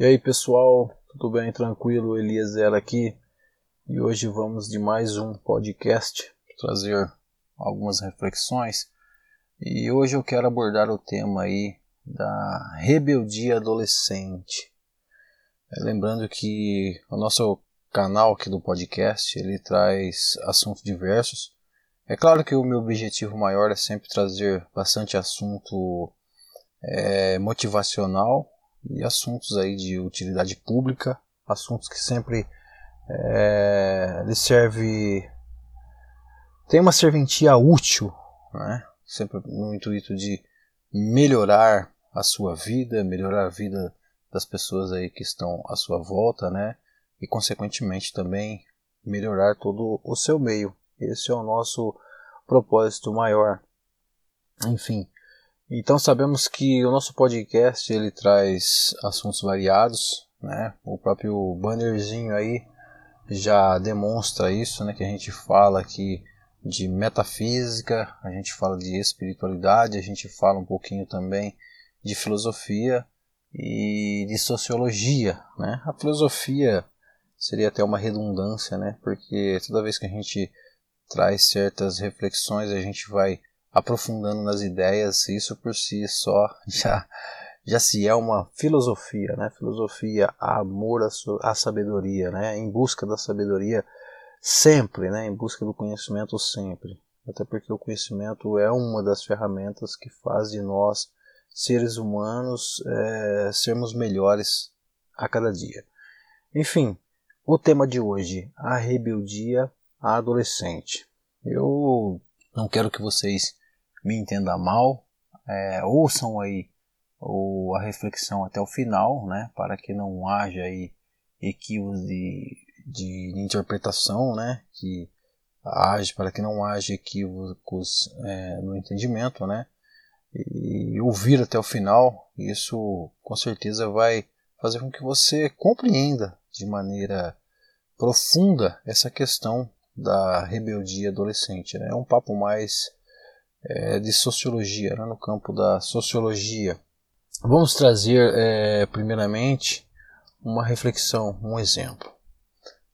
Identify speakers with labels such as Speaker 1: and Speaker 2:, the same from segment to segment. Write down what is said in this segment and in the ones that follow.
Speaker 1: E aí pessoal, tudo bem? Tranquilo? Eliezer aqui e hoje vamos de mais um podcast trazer algumas reflexões e hoje eu quero abordar o tema aí da rebeldia adolescente. É, lembrando que o nosso canal aqui do podcast ele traz assuntos diversos. É claro que o meu objetivo maior é sempre trazer bastante assunto é, motivacional e assuntos aí de utilidade pública, assuntos que sempre é, lhe serve tem uma serventia útil, né? sempre no intuito de melhorar a sua vida, melhorar a vida das pessoas aí que estão à sua volta, né? E consequentemente também melhorar todo o seu meio. Esse é o nosso propósito maior. Enfim, então sabemos que o nosso podcast ele traz assuntos variados, né? O próprio bannerzinho aí já demonstra isso, né? Que a gente fala aqui de metafísica, a gente fala de espiritualidade, a gente fala um pouquinho também de filosofia e de sociologia, né? A filosofia seria até uma redundância, né? Porque toda vez que a gente traz certas reflexões, a gente vai aprofundando nas ideias, isso por si só já, já se é uma filosofia, né? Filosofia, amor à, sabedoria, né? Em busca da sabedoria sempre, né? Em busca do conhecimento sempre. Até porque o conhecimento é uma das ferramentas que faz de nós, seres humanos, é, sermos melhores a cada dia. Enfim, o tema de hoje, a rebeldia adolescente. Eu não quero que vocês me entenda mal, é, ouçam aí o, a reflexão até o final, né, para que não haja aí equívocos de, de, interpretação, né, que age para que não haja equívocos é, no entendimento, né, e ouvir até o final, isso com certeza vai fazer com que você compreenda de maneira profunda essa questão da rebeldia adolescente. Né? É um papo mais é, de sociologia, né, no campo da sociologia. Vamos trazer, é, primeiramente, uma reflexão, um exemplo.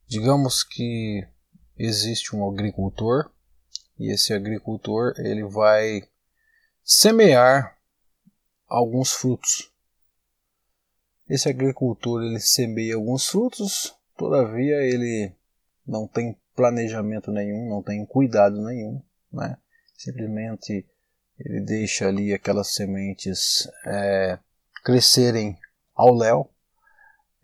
Speaker 1: Digamos que existe um agricultor e esse agricultor ele vai semear alguns frutos. Esse agricultor ele semeia alguns frutos, todavia ele não tem planejamento nenhum, não tem cuidado nenhum, né? Simplesmente ele deixa ali aquelas sementes é, crescerem ao léu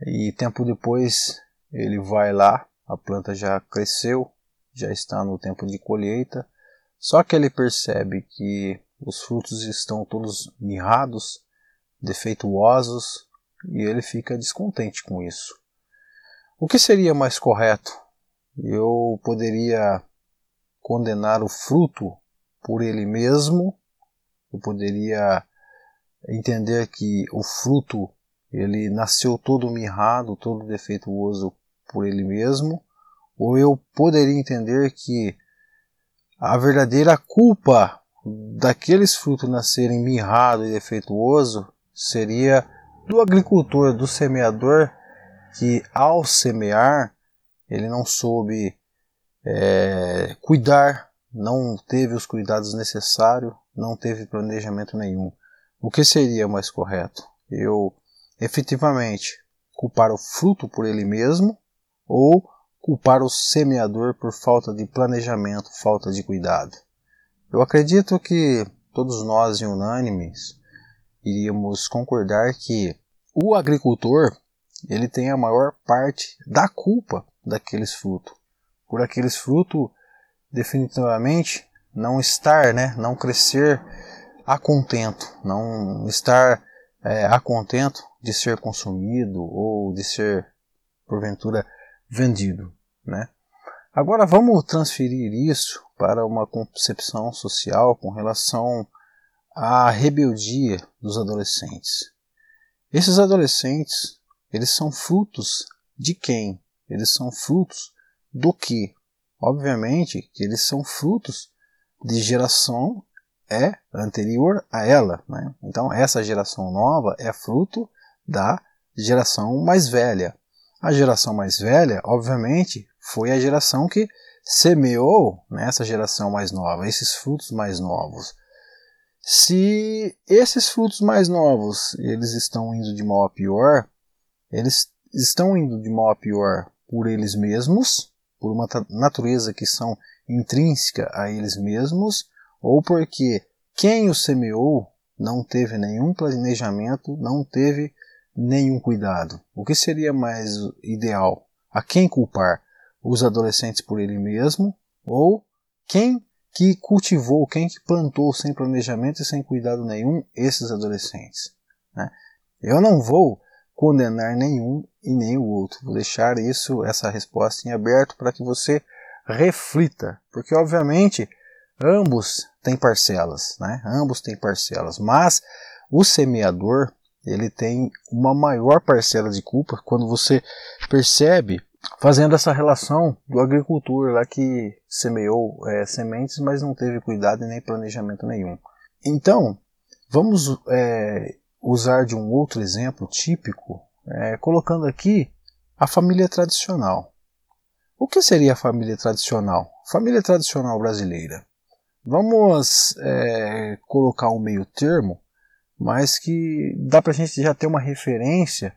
Speaker 1: e tempo depois ele vai lá, a planta já cresceu, já está no tempo de colheita, só que ele percebe que os frutos estão todos mirrados, defeituosos e ele fica descontente com isso. O que seria mais correto? Eu poderia condenar o fruto por ele mesmo. Eu poderia entender que o fruto ele nasceu todo mirrado, todo defeituoso por ele mesmo, ou eu poderia entender que a verdadeira culpa daqueles frutos nascerem mirrado e defeituoso seria do agricultor, do semeador, que ao semear ele não soube é, cuidar não teve os cuidados necessários, não teve planejamento nenhum. O que seria mais correto? Eu efetivamente culpar o fruto por ele mesmo ou culpar o semeador por falta de planejamento, falta de cuidado? Eu acredito que todos nós, em unânimes, iríamos concordar que o agricultor ele tem a maior parte da culpa daqueles frutos. Por aqueles frutos definitivamente não estar, né, não crescer a contento, não estar é, a contento de ser consumido ou de ser porventura vendido, né? Agora vamos transferir isso para uma concepção social com relação à rebeldia dos adolescentes. Esses adolescentes, eles são frutos de quem? Eles são frutos do que? Obviamente que eles são frutos de geração é anterior a ela. Né? Então essa geração nova é fruto da geração mais velha. A geração mais velha, obviamente, foi a geração que semeou nessa geração mais nova, esses frutos mais novos. Se esses frutos mais novos eles estão indo de mal a pior, eles estão indo de mal a pior por eles mesmos, por uma natureza que são intrínseca a eles mesmos, ou porque quem os semeou não teve nenhum planejamento, não teve nenhum cuidado. O que seria mais ideal? A quem culpar? Os adolescentes por ele mesmo ou quem que cultivou, quem que plantou sem planejamento e sem cuidado nenhum esses adolescentes? Né? Eu não vou condenar nenhum e nem o outro. Vou deixar isso, essa resposta em aberto para que você reflita, porque obviamente ambos têm parcelas, né? Ambos têm parcelas, mas o semeador ele tem uma maior parcela de culpa quando você percebe fazendo essa relação do agricultor lá que semeou é, sementes, mas não teve cuidado e nem planejamento nenhum. Então, vamos é, usar de um outro exemplo típico, é, colocando aqui a família tradicional. O que seria a família tradicional? Família tradicional brasileira. Vamos é, colocar um meio termo, mas que dá para a gente já ter uma referência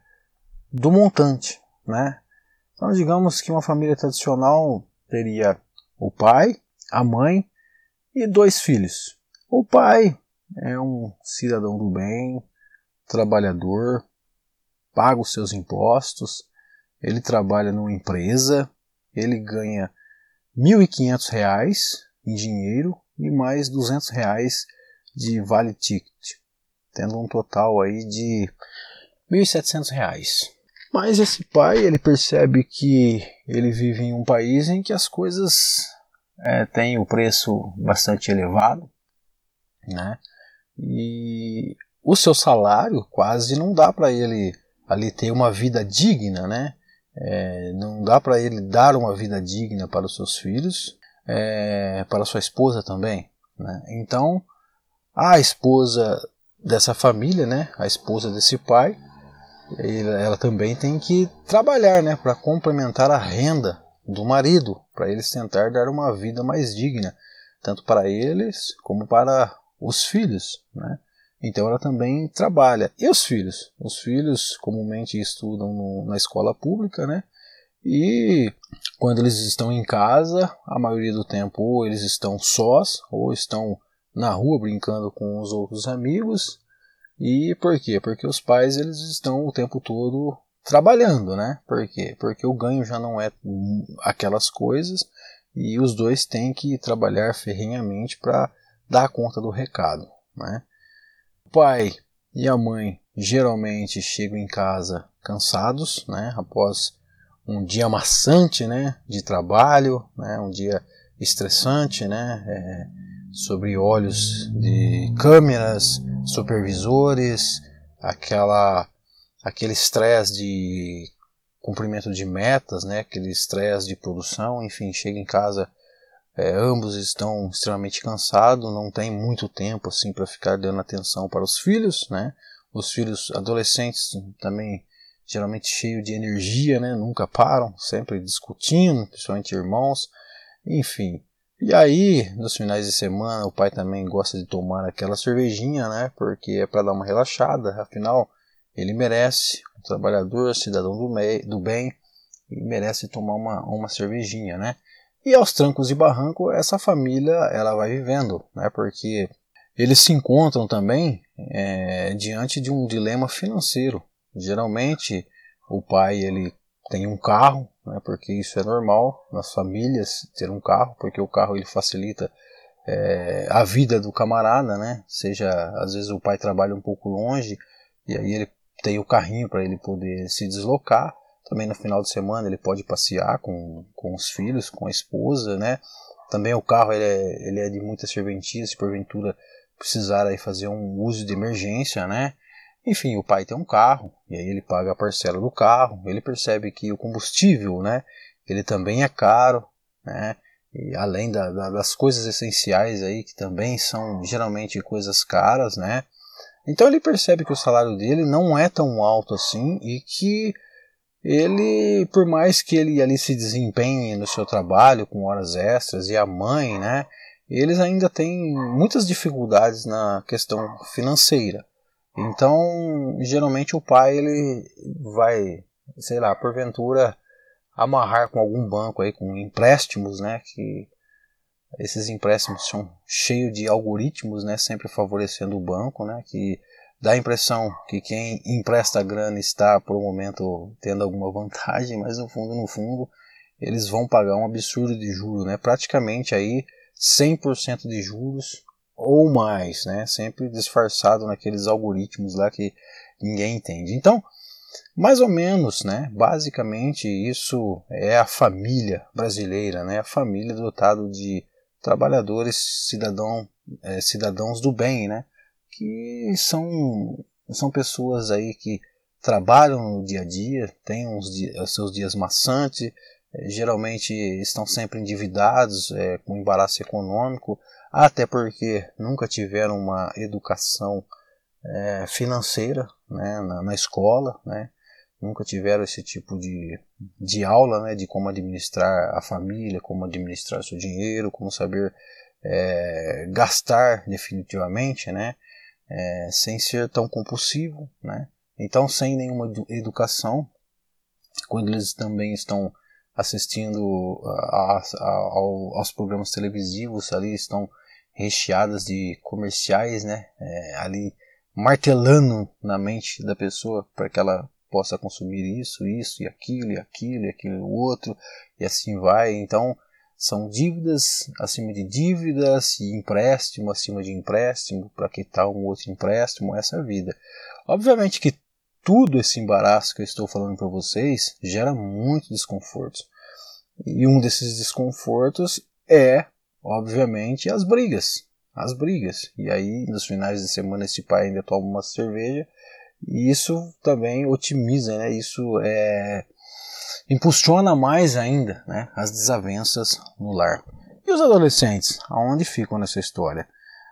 Speaker 1: do montante, né? Então, digamos que uma família tradicional teria o pai, a mãe e dois filhos. O pai é um cidadão do bem, trabalhador, paga os seus impostos, ele trabalha numa empresa, ele ganha R$ 1.500 em dinheiro e mais 200 reais de vale ticket, tendo um total aí de R$ 1.700. Mas esse pai ele percebe que ele vive em um país em que as coisas é, têm o preço bastante elevado, né? E o seu salário quase não dá para ele ali ter uma vida digna, né? É, não dá para ele dar uma vida digna para os seus filhos, é, para sua esposa também. Né? Então, a esposa dessa família, né? A esposa desse pai, ela também tem que trabalhar, né, para complementar a renda do marido, para eles tentar dar uma vida mais digna, tanto para eles como para os filhos, né? Então ela também trabalha. E os filhos? Os filhos comumente estudam no, na escola pública, né? E quando eles estão em casa, a maioria do tempo ou eles estão sós ou estão na rua brincando com os outros amigos e por quê? Porque os pais eles estão o tempo todo trabalhando, né? Por quê? Porque o ganho já não é aquelas coisas e os dois têm que trabalhar ferrenhamente para dar conta do recado, né? Pai e a mãe geralmente chegam em casa cansados, né? Após um dia maçante, né? De trabalho, né? Um dia estressante, né? É, sobre olhos de câmeras, supervisores, aquela aquele estresse de cumprimento de metas, né, aquele estresse de produção, enfim, chega em casa, é, ambos estão extremamente cansados, não tem muito tempo assim para ficar dando atenção para os filhos, né? Os filhos adolescentes também geralmente cheios de energia, né? Nunca param, sempre discutindo, principalmente irmãos, enfim. E aí, nos finais de semana, o pai também gosta de tomar aquela cervejinha, né? Porque é para dar uma relaxada, afinal, ele merece, um trabalhador, cidadão do, do bem, merece tomar uma, uma cervejinha, né? E aos trancos e barranco, essa família ela vai vivendo, né? Porque eles se encontram também é, diante de um dilema financeiro. Geralmente, o pai ele tem um carro, né, porque isso é normal nas famílias ter um carro, porque o carro ele facilita é, a vida do camarada, né? Seja às vezes o pai trabalha um pouco longe e aí ele tem o carrinho para ele poder se deslocar. Também no final de semana ele pode passear com, com os filhos, com a esposa, né? Também o carro ele é, ele é de muita serventia, se porventura precisar aí fazer um uso de emergência, né? Enfim, o pai tem um carro, e aí ele paga a parcela do carro, ele percebe que o combustível, né, ele também é caro, né, e além da, da, das coisas essenciais aí, que também são geralmente coisas caras, né, Então ele percebe que o salário dele não é tão alto assim e que ele, por mais que ele ali se desempenhe no seu trabalho com horas extras e a mãe, né, eles ainda têm muitas dificuldades na questão financeira. Então, geralmente o pai ele vai, sei lá, porventura amarrar com algum banco aí com empréstimos, né, que esses empréstimos são cheios de algoritmos, né, sempre favorecendo o banco, né, que dá a impressão que quem empresta grana está por um momento tendo alguma vantagem, mas no fundo, no fundo, eles vão pagar um absurdo de juros, né, praticamente aí 100% de juros ou mais, né, sempre disfarçado naqueles algoritmos lá que ninguém entende. Então, mais ou menos, né? Basicamente isso é a família brasileira, né? A família dotada de trabalhadores, cidadão, é, cidadãos do bem, né? Que são são pessoas aí que trabalham no dia a dia, têm dias, seus dias maçantes, é, geralmente estão sempre endividados, é, com embaraço econômico, até porque nunca tiveram uma educação é, financeira né, na, na, escola, né, nunca tiveram esse tipo de, de aula né, de como administrar a família, como administrar seu dinheiro, como saber é, gastar definitivamente, né, é, sem ser tão compulsivo. Né, então, sem nenhuma educação, quando eles também estão assistindo a, a, ao, aos programas televisivos, ali estão recheadas de comerciais, né, é, ali martelando na mente da pessoa para que ela possa consumir isso, isso e aquilo e aquilo e aquilo outro e assim vai. Então são dívidas acima de dívidas e empréstimo acima de empréstimo para quitar um outro empréstimo, essa vida. Obviamente que tudo esse embaraço que eu estou falando para vocês gera muito desconforto. E um desses desconfortos é, obviamente, as brigas as brigas. E aí, nos finais de semana, esse pai ainda toma uma cerveja. E isso também otimiza, né? Isso é, impulsiona mais ainda né? as desavenças no lar. E os adolescentes, aonde ficam nessa história?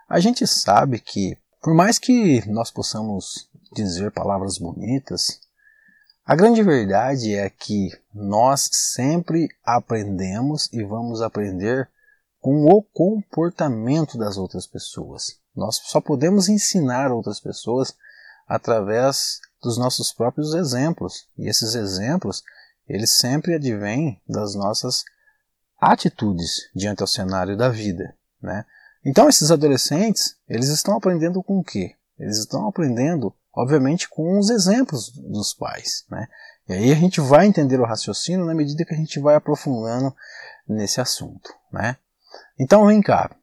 Speaker 1: A gente sabe que, por mais que nós possamos dizer palavras bonitas, a grande verdade é que nós sempre aprendemos e vamos aprender com o comportamento das outras pessoas. Nós só podemos ensinar outras pessoas através dos nossos próprios exemplos. E esses exemplos, eles sempre advêm das nossas atitudes diante ao cenário da vida, né? Então esses adolescentes, eles estão aprendendo com o quê? Eles estão aprendendo, obviamente, com os exemplos dos pais, né? E aí a gente vai entender o raciocínio na medida que a gente vai aprofundando nesse assunto, né? Então vem cá,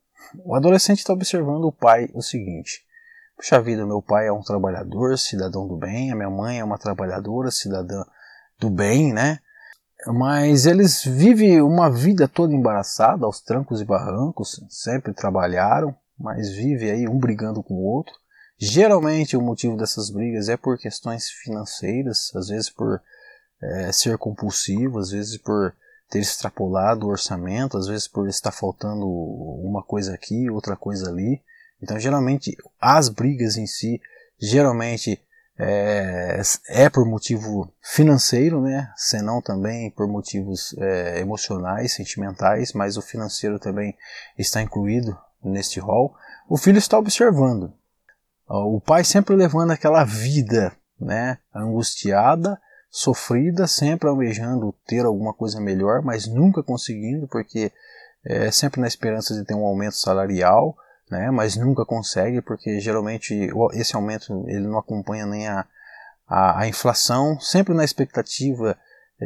Speaker 1: o adolescente está observando o pai o seguinte: Puxa vida, meu pai é um trabalhador, cidadão do bem, a minha mãe é uma trabalhadora, cidadã do bem, né? Mas eles vivem uma vida toda embaraçada, aos trancos e barrancos, sempre trabalharam, mas vive aí um brigando com o outro. Geralmente o motivo dessas brigas é por questões financeiras, às vezes por é, ser compulsivo, às vezes por ter extrapolado o orçamento, às vezes por estar faltando uma coisa aqui, outra coisa ali. Então, geralmente, as brigas em si, geralmente é, é por motivo financeiro, né? Senão também por motivos é, emocionais, sentimentais, mas o financeiro também está incluído neste rol. O filho está observando. O pai sempre levando aquela vida, né? Angustiada, sofrida, sempre almejando ter alguma coisa melhor, mas nunca conseguindo, porque é sempre na esperança de ter um aumento salarial, né, mas nunca consegue, porque geralmente esse aumento ele não acompanha nem a, a, a inflação, sempre na expectativa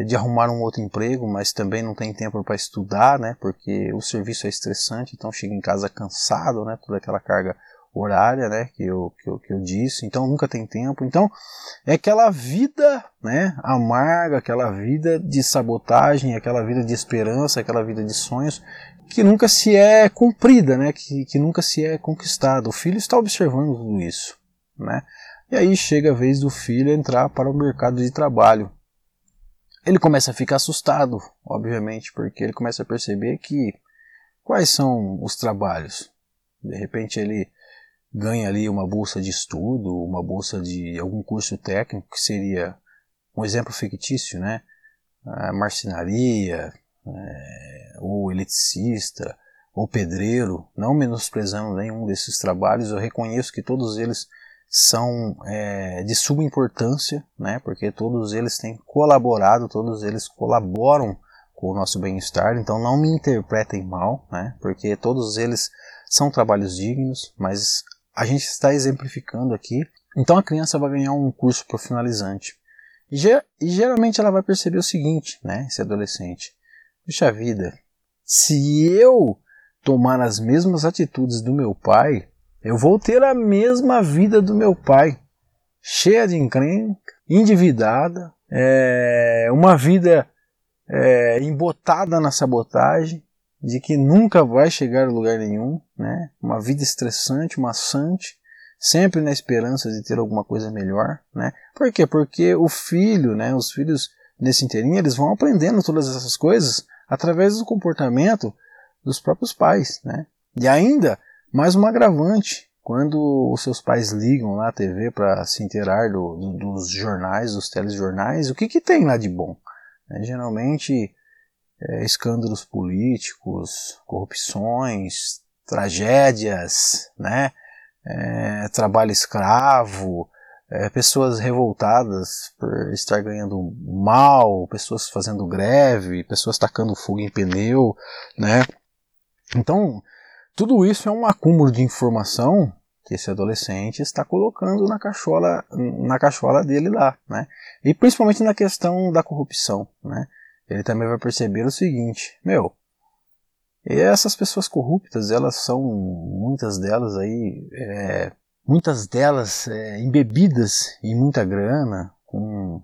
Speaker 1: de arrumar um outro emprego, mas também não tem tempo para estudar, né, porque o serviço é estressante, então chega em casa cansado, né, toda aquela carga horária, né, que eu, que eu, que eu disse, então nunca tem tempo. Então é aquela vida, né, amarga, aquela vida de sabotagem, aquela vida de esperança, aquela vida de sonhos que nunca se é cumprida, né, que, que nunca se é conquistada. O filho está observando tudo isso, né. E aí chega a vez do filho entrar para o mercado de trabalho. Ele começa a ficar assustado, obviamente, porque ele começa a perceber que quais são os trabalhos. De repente ele ganha ali uma bolsa de estudo, uma bolsa de algum curso técnico, que seria um exemplo fictício, né? A marcenaria, é, ou eletricista, ou pedreiro, não menosprezando nenhum desses trabalhos, eu reconheço que todos eles são é, de suma importância, né? Porque todos eles têm colaborado, todos eles colaboram com o nosso bem-estar, então não me interpretem mal, né? Porque todos eles são trabalhos dignos, mas a gente está exemplificando aqui. Então a criança vai ganhar um curso profissionalizante. E, e geralmente ela vai perceber o seguinte, né? Esse adolescente. Puxa vida, se eu tomar as mesmas atitudes do meu pai, eu vou ter a mesma vida do meu pai. Cheia de encrenca, endividada, é, uma vida é, embotada na sabotagem, de que nunca vai chegar a lugar nenhum, né? Uma vida estressante, maçante, sempre na esperança de ter alguma coisa melhor, né? Por quê? Porque o filho, né? Os filhos nesse inteirinho, eles vão aprendendo todas essas coisas através do comportamento dos próprios pais, né? E ainda mais um agravante, quando os seus pais ligam lá a TV para se inteirar do, do, dos jornais, dos telejornais, o que, que tem lá de bom? É, geralmente é, escândalos políticos, corrupções, tragédias, né? É, trabalho escravo, é, pessoas revoltadas por estar ganhando mal, pessoas fazendo greve, pessoas tacando fogo em pneu, né? Então, tudo isso é um acúmulo de informação que esse adolescente está colocando na cachola, na cachola dele lá, né? E principalmente na questão da corrupção, né? ele também vai perceber o seguinte, meu, essas pessoas corruptas, elas são, muitas delas aí, é, muitas delas é, embebidas em muita grana, com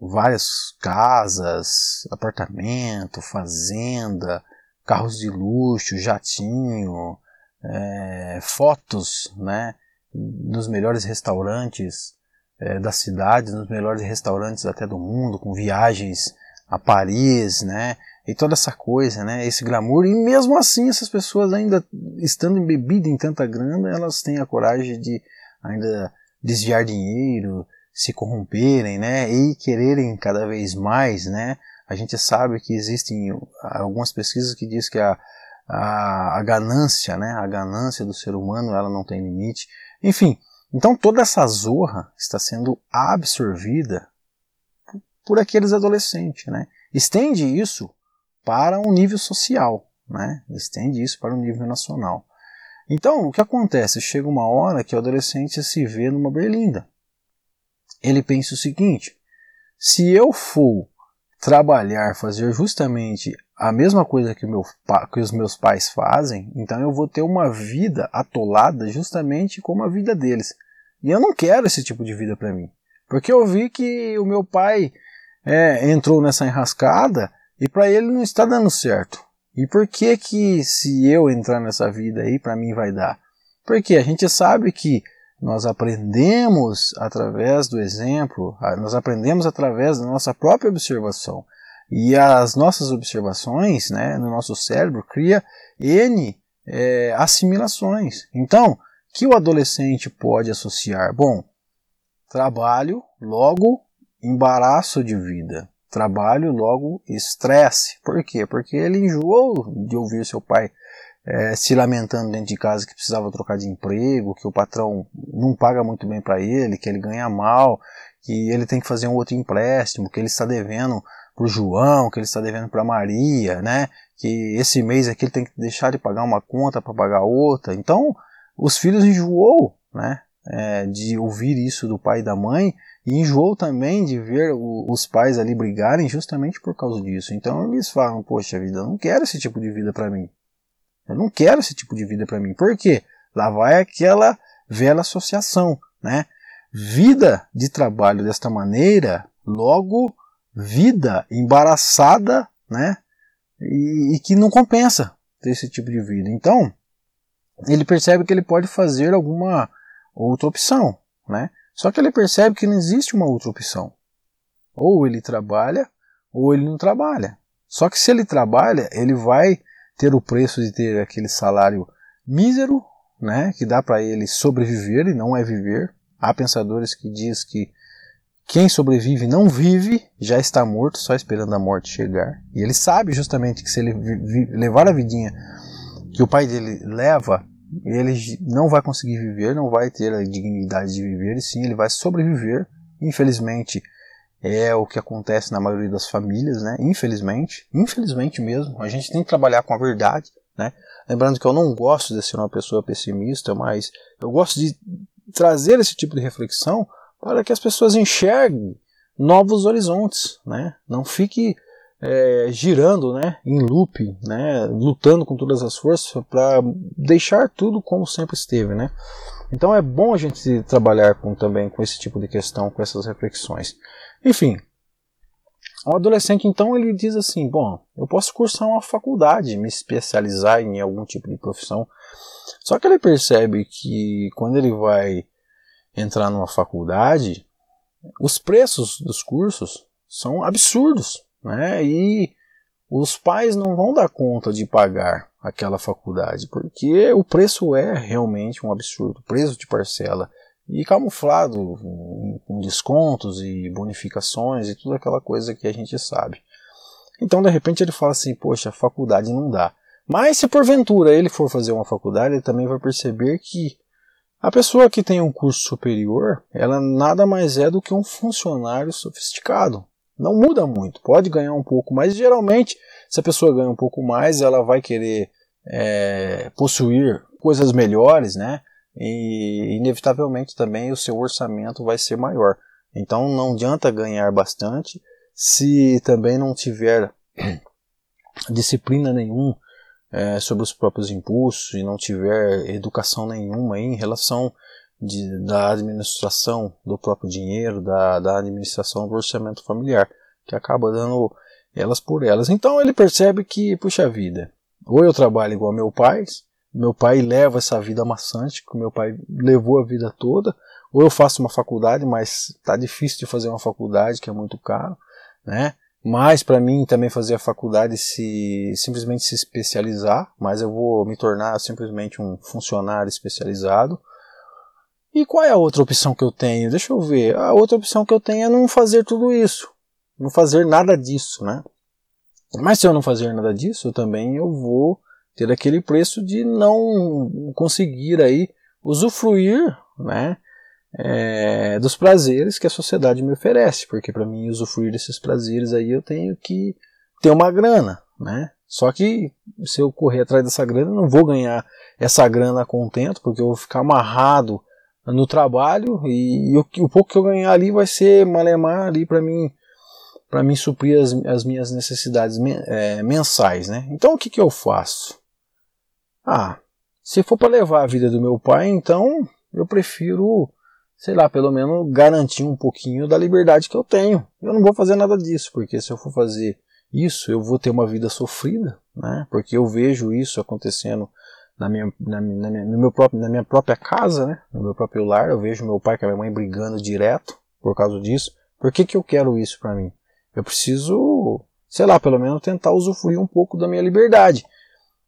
Speaker 1: várias casas, apartamento, fazenda, carros de luxo, jatinho, é, fotos, né, nos melhores restaurantes é, da cidade, nos melhores restaurantes até do mundo, com viagens a Paris, né? E toda essa coisa, né? Esse glamour. E mesmo assim, essas pessoas ainda estando embebidas em tanta grana, elas têm a coragem de ainda desviar dinheiro, se corromperem, né? E quererem cada vez mais, né? A gente sabe que existem algumas pesquisas que diz que a, a, a ganância, né? A ganância do ser humano, ela não tem limite. Enfim, então toda essa zorra está sendo absorvida por aqueles adolescentes, né? Estende isso para um nível social, né? Estende isso para um nível nacional. Então, o que acontece? Chega uma hora que o adolescente se vê numa berlinda. Ele pensa o seguinte: se eu for trabalhar, fazer justamente a mesma coisa que, meu, que os meus pais fazem, então eu vou ter uma vida atolada justamente como a vida deles. E eu não quero esse tipo de vida para mim. Porque eu vi que o meu pai é, entrou nessa enrascada e para ele não está dando certo. E por que que se eu entrar nessa vida aí para mim vai dar? Porque a gente sabe que nós aprendemos através do exemplo, nós aprendemos através da nossa própria observação. E as nossas observações né, no nosso cérebro cria N é, assimilações. Então, que o adolescente pode associar? Bom, trabalho, logo embaraço de vida. Trabalho, logo estresse. Por quê? Porque ele enjoou de ouvir seu pai é, se lamentando dentro de casa que precisava trocar de emprego, que o patrão não paga muito bem para ele, que ele ganha mal, que ele tem que fazer um outro empréstimo, que ele está devendo para o João, que ele está devendo para Maria, né? Que esse mês aqui ele tem que deixar de pagar uma conta para pagar outra. Então, os filhos enjoou, né? É, de ouvir isso do pai e da mãe e enjoou também de ver o, os pais ali brigarem justamente por causa disso. Então eles falam: Poxa vida, eu não quero esse tipo de vida para mim. Eu não quero esse tipo de vida para mim. Por quê? Lá vai aquela velha associação, né? Vida de trabalho desta maneira, logo vida embaraçada, né? E, e que não compensa ter esse tipo de vida. Então, ele percebe que ele pode fazer alguma outra opção, né? Só que ele percebe que não existe uma outra opção. Ou ele trabalha, ou ele não trabalha. Só que se ele trabalha, ele vai ter o preço de ter aquele salário mísero, né, que dá para ele sobreviver e não é viver. Há pensadores que diz que quem sobrevive não vive, já está morto, só esperando a morte chegar. E ele sabe justamente que se ele levar a vidinha que o pai dele leva, ele não vai conseguir viver, não vai ter a dignidade de viver, e sim ele vai sobreviver. Infelizmente, é o que acontece na maioria das famílias, né? Infelizmente, infelizmente mesmo. A gente tem que trabalhar com a verdade, né? Lembrando que eu não gosto de ser uma pessoa pessimista, mas eu gosto de trazer esse tipo de reflexão para que as pessoas enxerguem novos horizontes, né? Não fique é, girando, né, em loop, né, lutando com todas as forças para deixar tudo como sempre esteve, né? Então é bom a gente trabalhar com, também com esse tipo de questão, com essas reflexões. Enfim, o adolescente então ele diz assim, bom, eu posso cursar uma faculdade, me especializar em algum tipo de profissão. Só que ele percebe que quando ele vai entrar numa faculdade, os preços dos cursos são absurdos, né? E os pais não vão dar conta de pagar aquela faculdade, porque o preço é realmente um absurdo, preço de parcela e camuflado com descontos e bonificações e tudo aquela coisa que a gente sabe. Então, de repente, ele fala assim: Poxa, faculdade não dá. Mas se porventura ele for fazer uma faculdade, ele também vai perceber que a pessoa que tem um curso superior, ela nada mais é do que um funcionário sofisticado. Não muda muito, pode ganhar um pouco mais. Geralmente, se a pessoa ganha um pouco mais, ela vai querer é, possuir coisas melhores, né? E inevitavelmente também o seu orçamento vai ser maior. Então não adianta ganhar bastante se também não tiver disciplina nenhuma é, sobre os próprios impulsos e não tiver educação nenhuma em relação de, da administração do próprio dinheiro, da, da administração do orçamento familiar, que acaba dando elas por elas. Então ele percebe que, puxa vida, ou eu trabalho igual meu pai, meu pai leva essa vida maçante que meu pai levou a vida toda, ou eu faço uma faculdade, mas está difícil de fazer uma faculdade, que é muito caro, né? Mas para mim também fazer a faculdade se simplesmente se especializar, mas eu vou me tornar simplesmente um funcionário especializado. E qual é a outra opção que eu tenho? Deixa eu ver. A outra opção que eu tenho é não fazer tudo isso, não fazer nada disso, né? Mas se eu não fazer nada disso, eu também eu vou ter aquele preço de não conseguir aí usufruir, né? é, dos prazeres que a sociedade me oferece, porque para mim usufruir desses prazeres aí eu tenho que ter uma grana, né? Só que se eu correr atrás dessa grana, eu não vou ganhar essa grana contento, porque eu vou ficar amarrado no trabalho e, e o, o, pouco que eu ganhar ali vai ser malemar ali para mim para mim suprir as, as minhas necessidades é, mensais, né? Então o que que eu faço? Ah, se for para levar a vida do meu pai, então eu prefiro sei lá, pelo menos garantir um pouquinho da liberdade que eu tenho. Eu não vou fazer nada disso, porque se eu for fazer isso, eu vou ter uma vida sofrida, né? Porque eu vejo isso acontecendo na minha, na, na no meu próprio, na minha própria casa, né? No meu próprio lar, eu vejo meu pai e minha mãe brigando direto por causa disso. Por que, que eu quero isso para mim? Eu preciso, sei lá, pelo menos tentar usufruir um pouco da minha liberdade.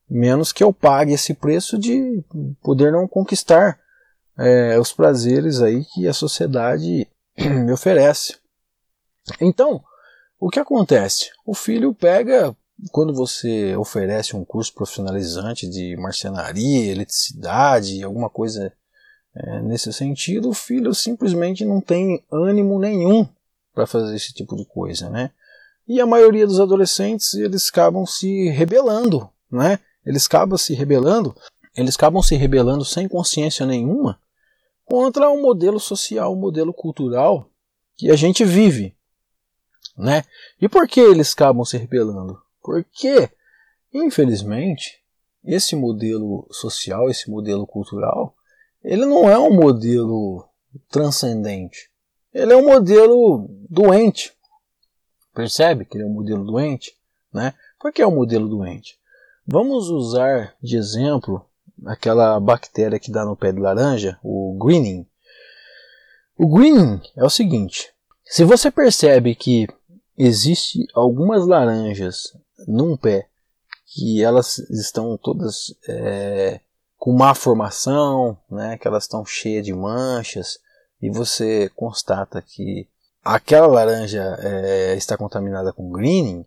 Speaker 1: Menos que eu pague esse preço de poder não conquistar é, os prazeres aí que a sociedade me oferece. Então, o que acontece? O filho pega, quando você oferece um curso profissionalizante de marcenaria, eletricidade, alguma coisa é, nesse sentido, o filho simplesmente não tem ânimo nenhum para fazer esse tipo de coisa, né? E a maioria dos adolescentes, eles acabam se rebelando, né? Eles acabam se rebelando, eles acabam se rebelando sem consciência nenhuma contra o modelo social, o modelo cultural que a gente vive. Né? E por que eles acabam se rebelando? Porque, infelizmente, esse modelo social, esse modelo cultural, ele não é um modelo transcendente. Ele é um modelo doente. Percebe que ele é um modelo doente? Né? Por que é um modelo doente? Vamos usar de exemplo aquela bactéria que dá no pé de laranja, o greening. O greening é o seguinte: se você percebe que existe algumas laranjas num pé que elas estão todas é, com má formação, né, que elas estão cheias de manchas, e você constata que aquela laranja é, está contaminada com greening,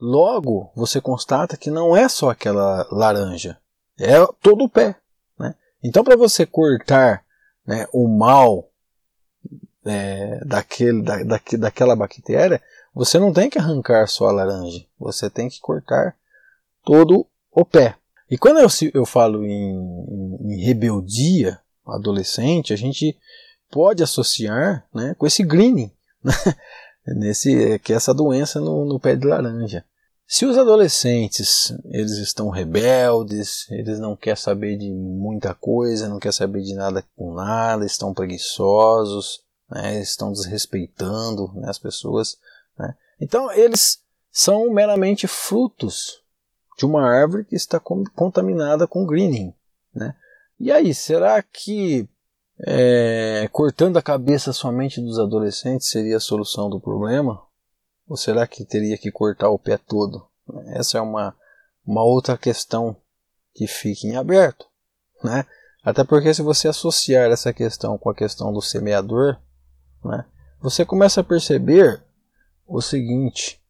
Speaker 1: logo você constata que não é só aquela laranja, é todo o pé. Né? Então, para você cortar né, o mal é, daquele, da, da, daquela bactéria, você não tem que arrancar só a laranja, você tem que cortar todo o pé. E quando eu, eu falo em, em, em rebeldia adolescente, a gente pode associar né, com esse greening, né, nesse, que é essa doença no, no pé de laranja. Se os adolescentes eles estão rebeldes, eles não querem saber de muita coisa, não querem saber de nada com nada, estão preguiçosos, né, estão desrespeitando né, as pessoas. Né. Então eles são meramente frutos de uma árvore que está contaminada com greening. Né? E aí, será que é, cortando a cabeça somente dos adolescentes seria a solução do problema? Ou será que teria que cortar o pé todo? Essa é uma, uma outra questão que fica em aberto. Né? Até porque se você associar essa questão com a questão do semeador, né, você começa a perceber o seguinte: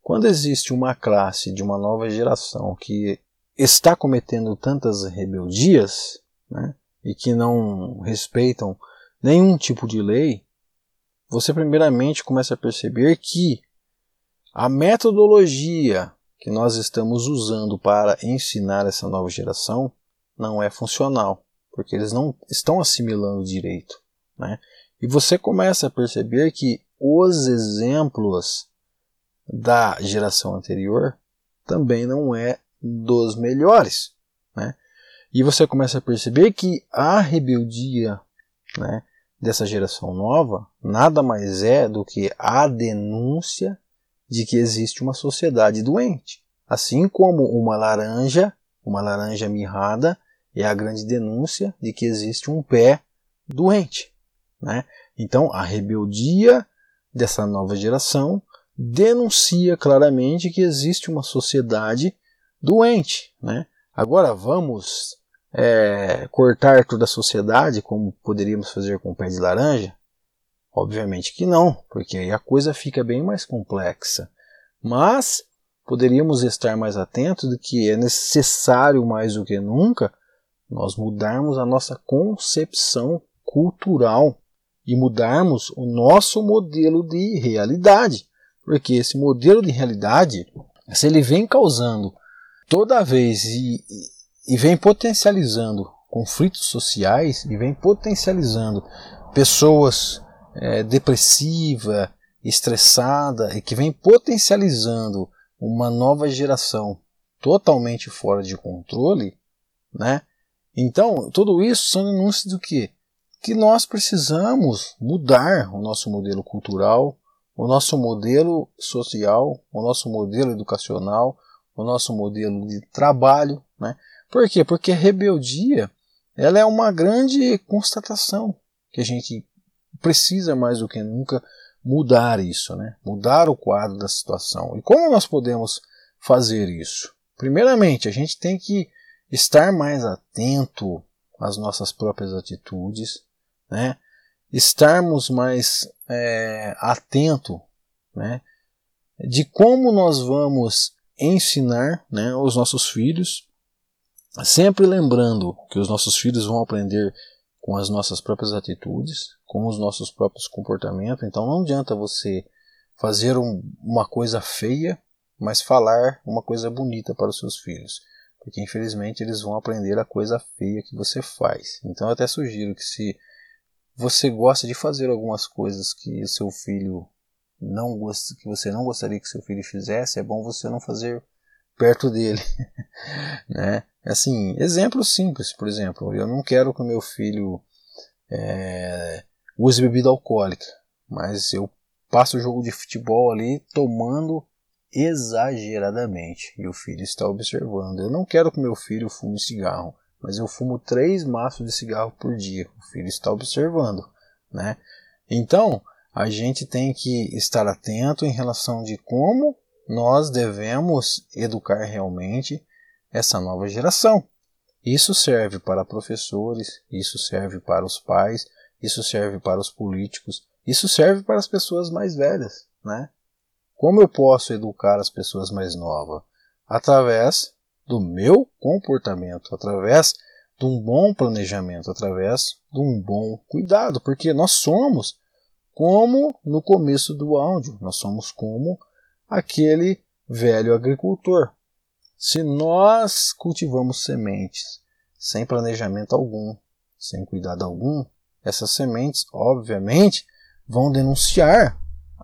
Speaker 1: quando existe uma classe de uma nova geração que está cometendo tantas rebeldias né, e que não respeitam nenhum tipo de lei, você primeiramente começa a perceber que a metodologia que nós estamos usando para ensinar essa nova geração não é funcional, porque eles não estão assimilando direito. Né? E você começa a perceber que os exemplos da geração anterior também não é dos melhores. Né? E você começa a perceber que a rebeldia né, dessa geração nova nada mais é do que a denúncia de que existe uma sociedade doente. Assim como uma laranja, uma laranja mirrada, é a grande denúncia de que existe um pé doente. Né? Então, a rebeldia dessa nova geração denuncia claramente que existe uma sociedade doente. Né? Agora vamos é, cortar toda a sociedade como poderíamos fazer com o pé de laranja? Obviamente que não, porque aí a coisa fica bem mais complexa. Mas poderíamos estar mais atentos de que é necessário mais do que nunca nós mudarmos a nossa concepção cultural e mudarmos o nosso modelo de realidade. Porque esse modelo de realidade, se ele vem causando toda vez e, e vem potencializando conflitos sociais e vem potencializando pessoas é, depressiva, estressada e que vem potencializando uma nova geração totalmente fora de controle, né? Então, tudo isso são denúncias do que? Que nós precisamos mudar o nosso modelo cultural, o nosso modelo social, o nosso modelo educacional, o nosso modelo de trabalho. Né? Por quê? Porque a rebeldia ela é uma grande constatação que a gente precisa mais do que nunca mudar isso, né? mudar o quadro da situação. E como nós podemos fazer isso? Primeiramente, a gente tem que estar mais atento às nossas próprias atitudes, né? estarmos mais é, atento né, de como nós vamos ensinar né, os nossos filhos, sempre lembrando que os nossos filhos vão aprender com as nossas próprias atitudes, com os nossos próprios comportamentos. Então não adianta você fazer um, uma coisa feia, mas falar uma coisa bonita para os seus filhos, porque infelizmente eles vão aprender a coisa feia que você faz. Então eu até sugiro que se você gosta de fazer algumas coisas que o seu filho não gosta, que você não gostaria que seu filho fizesse, é bom você não fazer perto dele, né? Assim, exemplo simples, por exemplo, eu não quero que o meu filho é, use bebida alcoólica, mas eu passo o jogo de futebol ali tomando exageradamente e o filho está observando. Eu não quero que meu filho fume cigarro, mas eu fumo três maços de cigarro por dia. O filho está observando, né? Então, a gente tem que estar atento em relação de como nós devemos educar realmente essa nova geração. Isso serve para professores, isso serve para os pais, isso serve para os políticos, isso serve para as pessoas mais velhas, né? Como eu posso educar as pessoas mais novas? Através do meu comportamento, através de um bom planejamento, através de um bom cuidado, porque nós somos como no começo do áudio, nós somos como aquele velho agricultor. Se nós cultivamos sementes sem planejamento algum, sem cuidado algum, essas sementes, obviamente, vão denunciar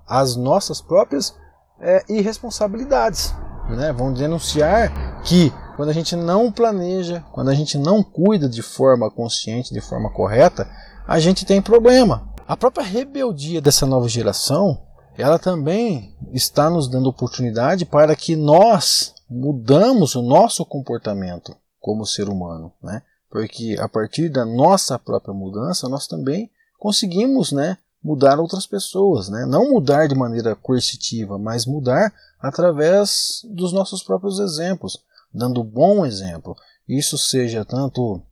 Speaker 1: as nossas próprias é, irresponsabilidades. Né? Vão denunciar que quando a gente não planeja, quando a gente não cuida de forma consciente, de forma correta, a gente tem problema. A própria rebeldia dessa nova geração, ela também está nos dando oportunidade para que nós mudamos o nosso comportamento como ser humano, né? Porque a partir da nossa própria mudança, nós também conseguimos, né, mudar outras pessoas, né? Não mudar de maneira coercitiva, mas mudar através dos nossos próprios exemplos, dando bom exemplo. Isso seja tanto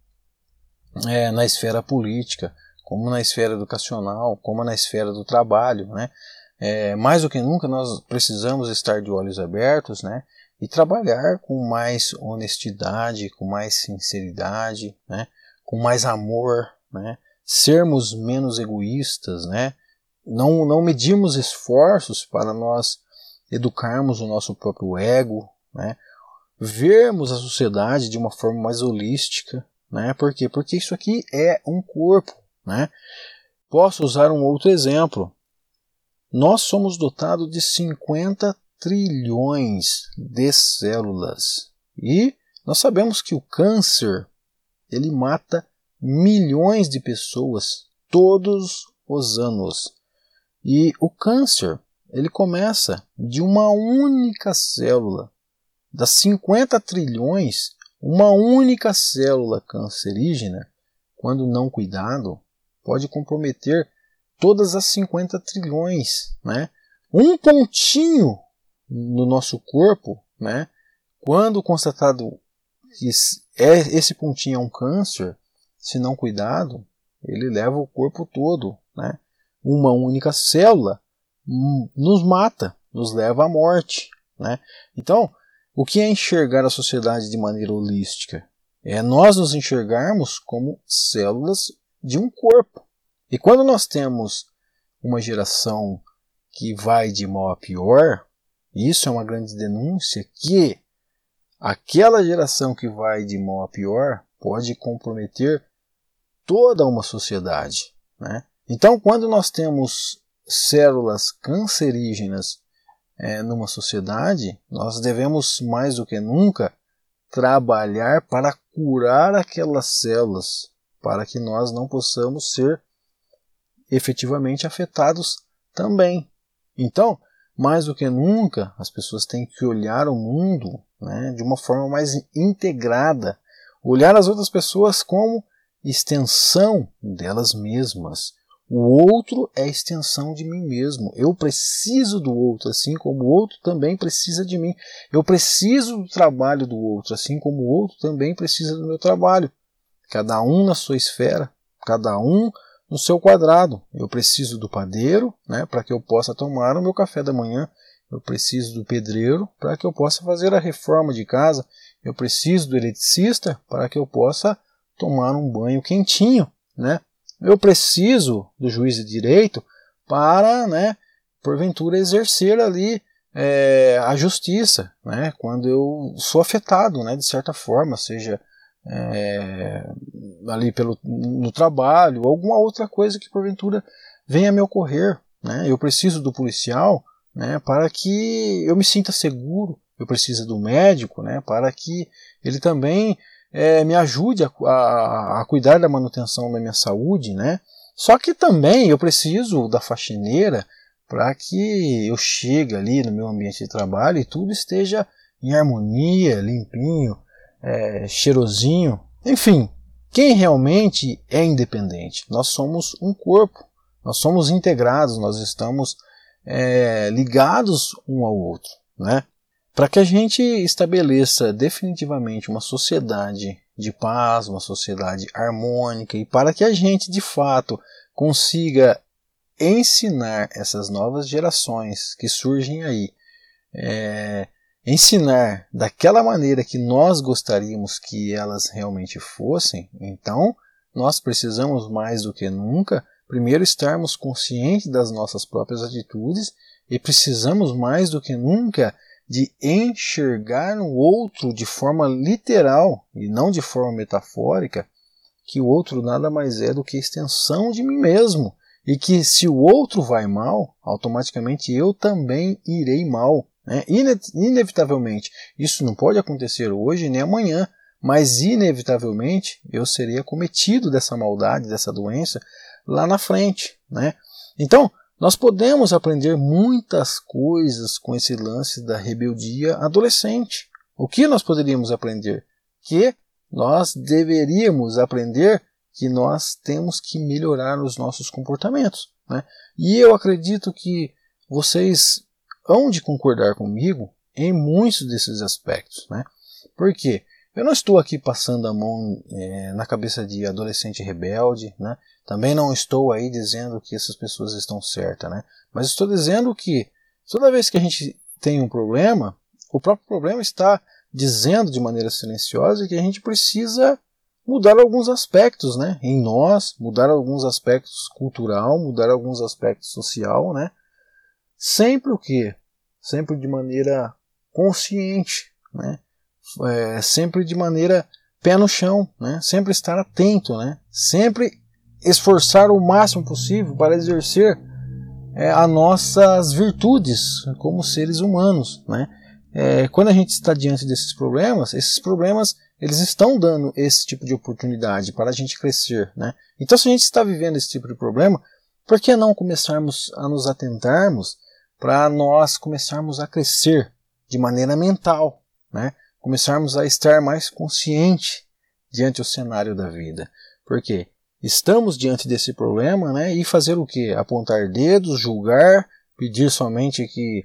Speaker 1: é, na esfera política, como na esfera educacional, como na esfera do trabalho, né? É, mais do que nunca nós precisamos estar de olhos abertos, né? E trabalhar com mais honestidade, com mais sinceridade, né? Com mais amor, né? sermos menos egoístas, né? Não, não medirmos esforços para nós educarmos o nosso próprio ego, né? Vermos a sociedade de uma forma mais holística, né? Por quê? Porque isso aqui é um corpo, né? Posso usar um outro exemplo. Nós somos dotados de 50 trilhões de células e nós sabemos que o câncer ele mata milhões de pessoas todos os anos. E o câncer, ele começa de uma única célula. Das 50 trilhões, uma única célula cancerígena, quando não cuidado, pode comprometer todas as 50 trilhões, né? Um pontinho no nosso corpo, né? Quando constatado que é, esse pontinho é um câncer, se não cuidado, ele leva o corpo todo. Né? Uma única célula nos mata, nos leva à morte. Né? Então, o que é enxergar a sociedade de maneira holística? É nós nos enxergarmos como células de um corpo. E quando nós temos uma geração que vai de mal a pior, isso é uma grande denúncia que aquela geração que vai de mal a pior pode comprometer toda uma sociedade. Né? Então, quando nós temos células cancerígenas é, numa sociedade, nós devemos mais do que nunca trabalhar para curar aquelas células, para que nós não possamos ser efetivamente afetados também. Então, mais do que nunca, as pessoas têm que olhar o mundo né, de uma forma mais integrada, olhar as outras pessoas como extensão delas mesmas. O outro é extensão de mim mesmo. Eu preciso do outro, assim como o outro também precisa de mim. Eu preciso do trabalho do outro, assim como o outro também precisa do meu trabalho. Cada um na sua esfera, cada um no seu quadrado. Eu preciso do padeiro, né, para que eu possa tomar o meu café da manhã. Eu preciso do pedreiro para que eu possa fazer a reforma de casa. Eu preciso do eletricista para que eu possa tomar um banho quentinho, né? Eu preciso do juiz de direito para, né, porventura exercer ali é, a justiça, né? Quando eu sou afetado, né, de certa forma, seja é, ali pelo no trabalho, alguma outra coisa que porventura venha a me ocorrer, né? Eu preciso do policial, né, para que eu me sinta seguro. Eu preciso do médico, né, para que ele também é, me ajude a, a, a, cuidar da manutenção da minha saúde, né? Só que também eu preciso da faxineira para que eu chegue ali no meu ambiente de trabalho e tudo esteja em harmonia, limpinho, é, cheirosinho. Enfim, quem realmente é independente? Nós somos um corpo, nós somos integrados, nós estamos é, ligados um ao outro, né? Para que a gente estabeleça definitivamente uma sociedade de paz, uma sociedade harmônica e para que a gente de fato consiga ensinar essas novas gerações que surgem aí, é, ensinar daquela maneira que nós gostaríamos que elas realmente fossem, então nós precisamos mais do que nunca, primeiro estarmos conscientes das nossas próprias atitudes e precisamos mais do que nunca de enxergar no outro de forma literal e não de forma metafórica que o outro nada mais é do que extensão de mim mesmo e que se o outro vai mal, automaticamente eu também irei mal. Né? Inevitavelmente, isso não pode acontecer hoje nem amanhã, mas inevitavelmente eu serei acometido dessa maldade, dessa doença lá na frente. Né? Então, nós podemos aprender muitas coisas com esse lance da rebeldia adolescente. O que nós poderíamos aprender? Que nós deveríamos aprender que nós temos que melhorar os nossos comportamentos. Né? E eu acredito que vocês hão de concordar comigo em muitos desses aspectos. Né? Por quê? Eu não estou aqui passando a mão é, na cabeça de adolescente rebelde, né? Também não estou aí dizendo que essas pessoas estão certas, né? Mas estou dizendo que toda vez que a gente tem um problema, o próprio problema está dizendo de maneira silenciosa que a gente precisa mudar alguns aspectos, né? Em nós, mudar alguns aspectos cultural, mudar alguns aspectos social, né? Sempre o que? Sempre de maneira consciente, né? É, sempre de maneira pé no chão, né? sempre estar atento, né? sempre esforçar o máximo possível para exercer é, as nossas virtudes como seres humanos. Né? É, quando a gente está diante desses problemas, esses problemas eles estão dando esse tipo de oportunidade para a gente crescer. Né? Então, se a gente está vivendo esse tipo de problema, por que não começarmos a nos atentarmos para nós começarmos a crescer de maneira mental, né? Começarmos a estar mais consciente diante do cenário da vida. Porque estamos diante desse problema né, e fazer o que? Apontar dedos, julgar, pedir somente que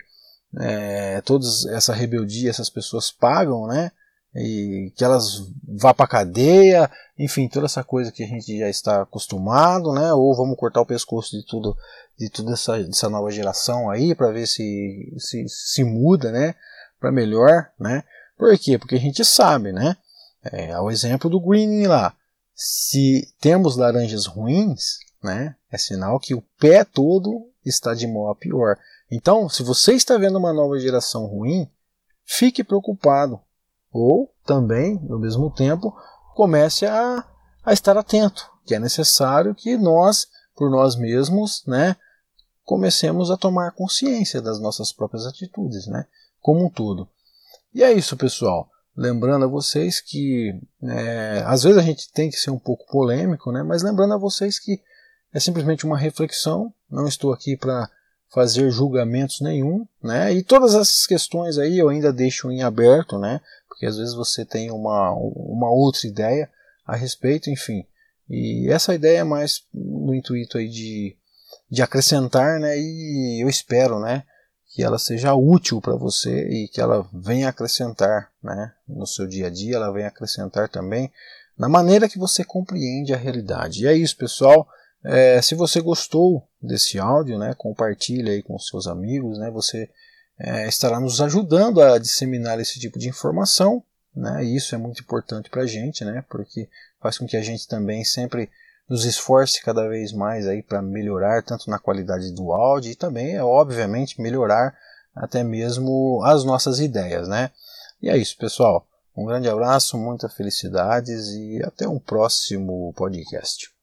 Speaker 1: é, toda essa rebeldia essas pessoas pagam, né? E que elas vá para cadeia, enfim, toda essa coisa que a gente já está acostumado, né? Ou vamos cortar o pescoço de tudo, de toda essa, nova geração aí para ver se, se se muda, né? Para melhor, né? Por quê? Porque a gente sabe, né? É, o exemplo do greening lá. Se temos laranjas ruins, né? É sinal que o pé todo está de mal a pior. Então, se você está vendo uma nova geração ruim, fique preocupado. Ou também, no mesmo tempo, comece a, a estar atento, que é necessário que nós, por nós mesmos, né, comecemos a tomar consciência das nossas próprias atitudes, né, como um todo. E é isso, pessoal. Lembrando a vocês que é, às vezes a gente tem que ser um pouco polêmico, né? mas lembrando a vocês que é simplesmente uma reflexão. Não estou aqui para fazer julgamentos nenhum, né? E todas essas questões aí eu ainda deixo em aberto, né? Porque às vezes você tem uma, uma outra ideia a respeito, enfim. E essa ideia é mais no intuito aí de, de acrescentar, né? E eu espero, né? Que ela seja útil para você e que ela venha acrescentar né, no seu dia a dia, ela venha acrescentar também na maneira que você compreende a realidade. E é isso, pessoal. É, se você gostou desse áudio, né, compartilhe aí com seus amigos, né, você é, estará nos ajudando a disseminar esse tipo de informação, né, e isso é muito importante para a gente, né, porque faz com que a gente também sempre nos esforce cada vez mais aí para melhorar tanto na qualidade do áudio e também, é, obviamente, melhorar até mesmo as nossas ideias, né? E é isso, pessoal. Um grande abraço, muitas felicidades e até um próximo podcast.